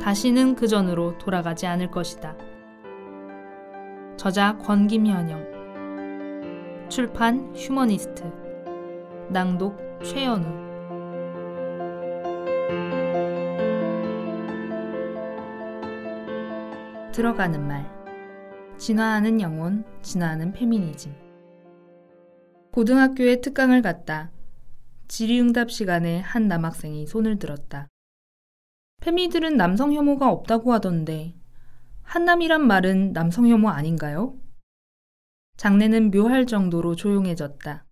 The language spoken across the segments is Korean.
다시는 그 전으로 돌아가지 않을 것이다. 저자 권김현영 출판 휴머니스트 낭독 최연우 들어가는 말 진화하는 영혼, 진화하는 페미니즘 고등학교에 특강을 갔다. 질의응답 시간에 한 남학생이 손을 들었다. 페미들은 남성 혐오가 없다고 하던데 한남이란 말은 남성 혐오 아닌가요? 장례는 묘할 정도로 조용해졌다.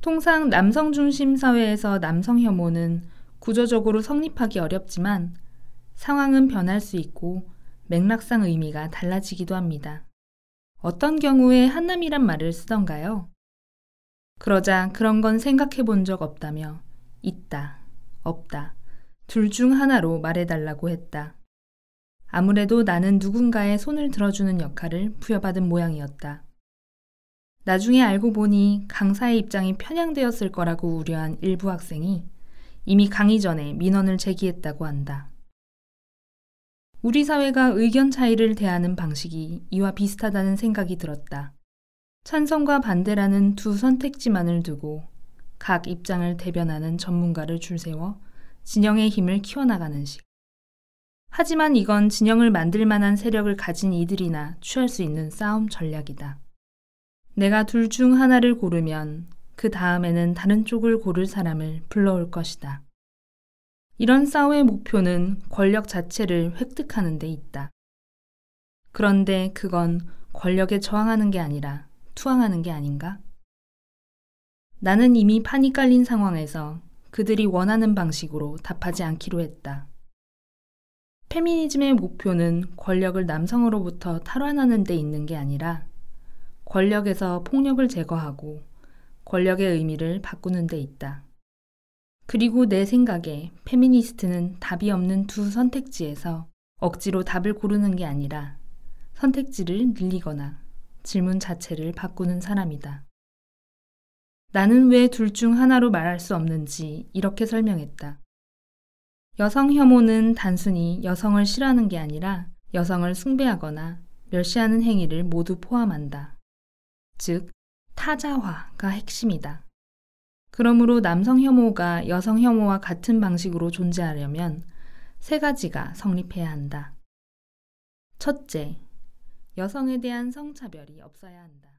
통상 남성 중심 사회에서 남성 혐오는 구조적으로 성립하기 어렵지만 상황은 변할 수 있고 맥락상 의미가 달라지기도 합니다. 어떤 경우에 한남이란 말을 쓰던가요? 그러자 그런 건 생각해 본 적 없다며 있다, 없다, 둘 중 하나로 말해달라고 했다. 아무래도 나는 누군가의 손을 들어주는 역할을 부여받은 모양이었다. 나중에 알고 보니 강사의 입장이 편향되었을 거라고 우려한 일부 학생이 이미 강의 전에 민원을 제기했다고 한다. 우리 사회가 의견 차이를 대하는 방식이 이와 비슷하다는 생각이 들었다. 찬성과 반대라는 두 선택지만을 두고 각 입장을 대변하는 전문가를 줄세워 진영의 힘을 키워나가는 식. 하지만 이건 진영을 만들 만한 세력을 가진 이들이나 취할 수 있는 싸움 전략이다. 내가 둘 중 하나를 고르면 그 다음에는 다른 쪽을 고를 사람을 불러올 것이다. 이런 싸움의 목표는 권력 자체를 획득하는 데 있다. 그런데 그건 권력에 저항하는 게 아니라 투항하는 게 아닌가? 나는 이미 판이 깔린 상황에서 그들이 원하는 방식으로 답하지 않기로 했다. 페미니즘의 목표는 권력을 남성으로부터 탈환하는 데 있는 게 아니라 권력에서 폭력을 제거하고 권력의 의미를 바꾸는 데 있다. 그리고 내 생각에 페미니스트는 답이 없는 두 선택지에서 억지로 답을 고르는 게 아니라 선택지를 늘리거나 질문 자체를 바꾸는 사람이다. 나는 왜 둘 중 하나로 말할 수 없는지 이렇게 설명했다. 여성 혐오는 단순히 여성을 싫어하는 게 아니라 여성을 숭배하거나 멸시하는 행위를 모두 포함한다. 즉, 타자화가 핵심이다. 그러므로 남성 혐오가 여성 혐오와 같은 방식으로 존재하려면 세 가지가 성립해야 한다. 첫째, 여성에 대한 성차별이 없어야 한다.